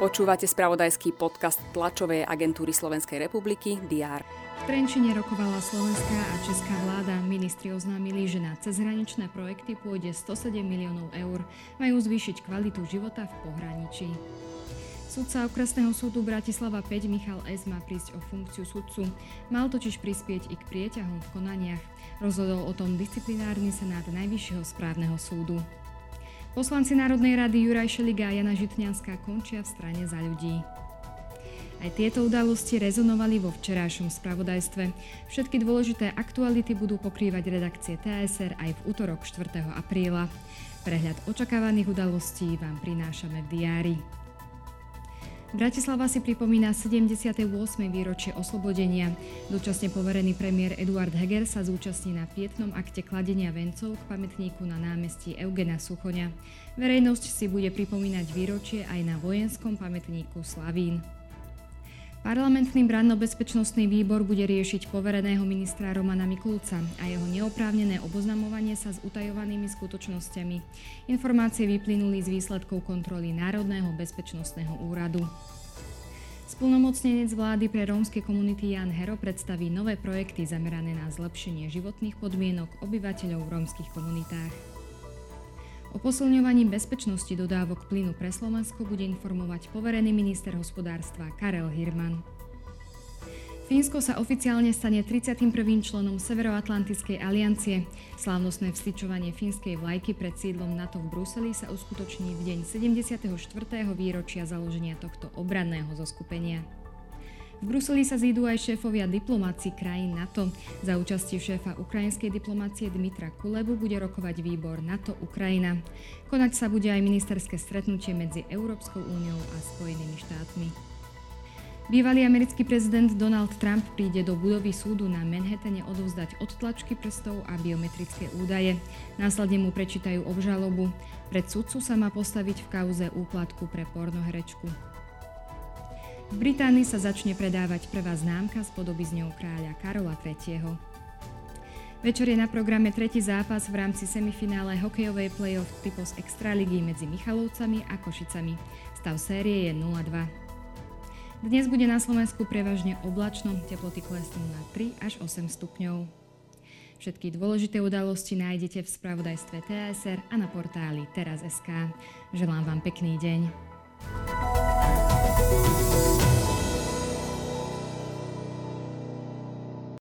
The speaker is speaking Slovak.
Počúvate spravodajský podcast tlačovej agentúry Slovenskej republiky DR. V Trenčine rokovala slovenská a česká vláda. Ministri oznámili, že na cezhraničné projekty pôjde 107 miliónov eur. Majú zvýšiť kvalitu života v pohraničí. Sudca okresného súdu Bratislava 5 Michal S. má prísť o funkciu sudcu. Mal totiž prispieť i k prieťahom v konaniach. Rozhodol o tom disciplinárny senát Najvyššieho správneho súdu. Poslanci Národnej rady Juraj Šeliga a Jana Žitňanská končia v strane za ľudí. Aj tieto udalosti rezonovali vo včerajšom spravodajstve. Všetky dôležité aktuality budú pokrývať redakcie TSR aj v útorok 4. apríla. Prehľad očakávaných udalostí vám prinášame v diári. Bratislava si pripomína 78. výročie oslobodenia. Dočasne poverený premiér Eduard Heger sa zúčastní na pietnom akte kladenia vencov k pamätníku na námestí Eugena Suchoňa. Verejnosť si bude pripomínať výročie aj na vojenskom pamätníku Slavín. Parlamentný branno-bezpečnostný výbor bude riešiť povereného ministra Romana Mikulca a jeho neoprávnené oboznamovanie sa s utajovanými skutočnosťami. Informácie vyplynuli z výsledkov kontroly Národného bezpečnostného úradu. Splnomocnenec vlády pre rómske komunity Jan Hero predstaví nové projekty zamerané na zlepšenie životných podmienok obyvateľov v rómskych komunitách. O posilňovaní bezpečnosti dodávok plynu pre Slovensko bude informovať poverený minister hospodárstva Karel Hirman. Fínsko sa oficiálne stane 31. členom Severoatlantickej aliancie. Slávnostné vstyčovanie fínskej vlajky pred sídlom NATO v Bruseli sa uskutoční v deň 74. výročia založenia tohto obranného zoskupenia. V Bruseli sa zídu aj šéfovia diplomácií krajín NATO. Za účasti šéfa ukrajinskej diplomácie Dmitra Kulebu bude rokovať výbor NATO-Ukrajina. Konať sa bude aj ministerské stretnutie medzi Európskou úniou a Spojenými štátmi. Bývalý americký prezident Donald Trump príde do budovy súdu na Manhattane odovzdať odtlačky prstov a biometrické údaje. Následne mu prečítajú obžalobu. Pred sudcu sa má postaviť v kauze úplatku pre pornoherečku. V Británii sa začne predávať prvá známka s podobizňou kráľa Karola III. Večer je na programe tretí zápas v rámci semifinále hokejovej play-off typos Extraligy medzi Michalovcami a Košicami. Stav série je 0-2. Dnes bude na Slovensku prevažne oblačno, teploty klesnú na 3 až 8 stupňov. Všetky dôležité udalosti nájdete v spravodajstve TSR a na portáli teraz.sk. Želám vám pekný deň.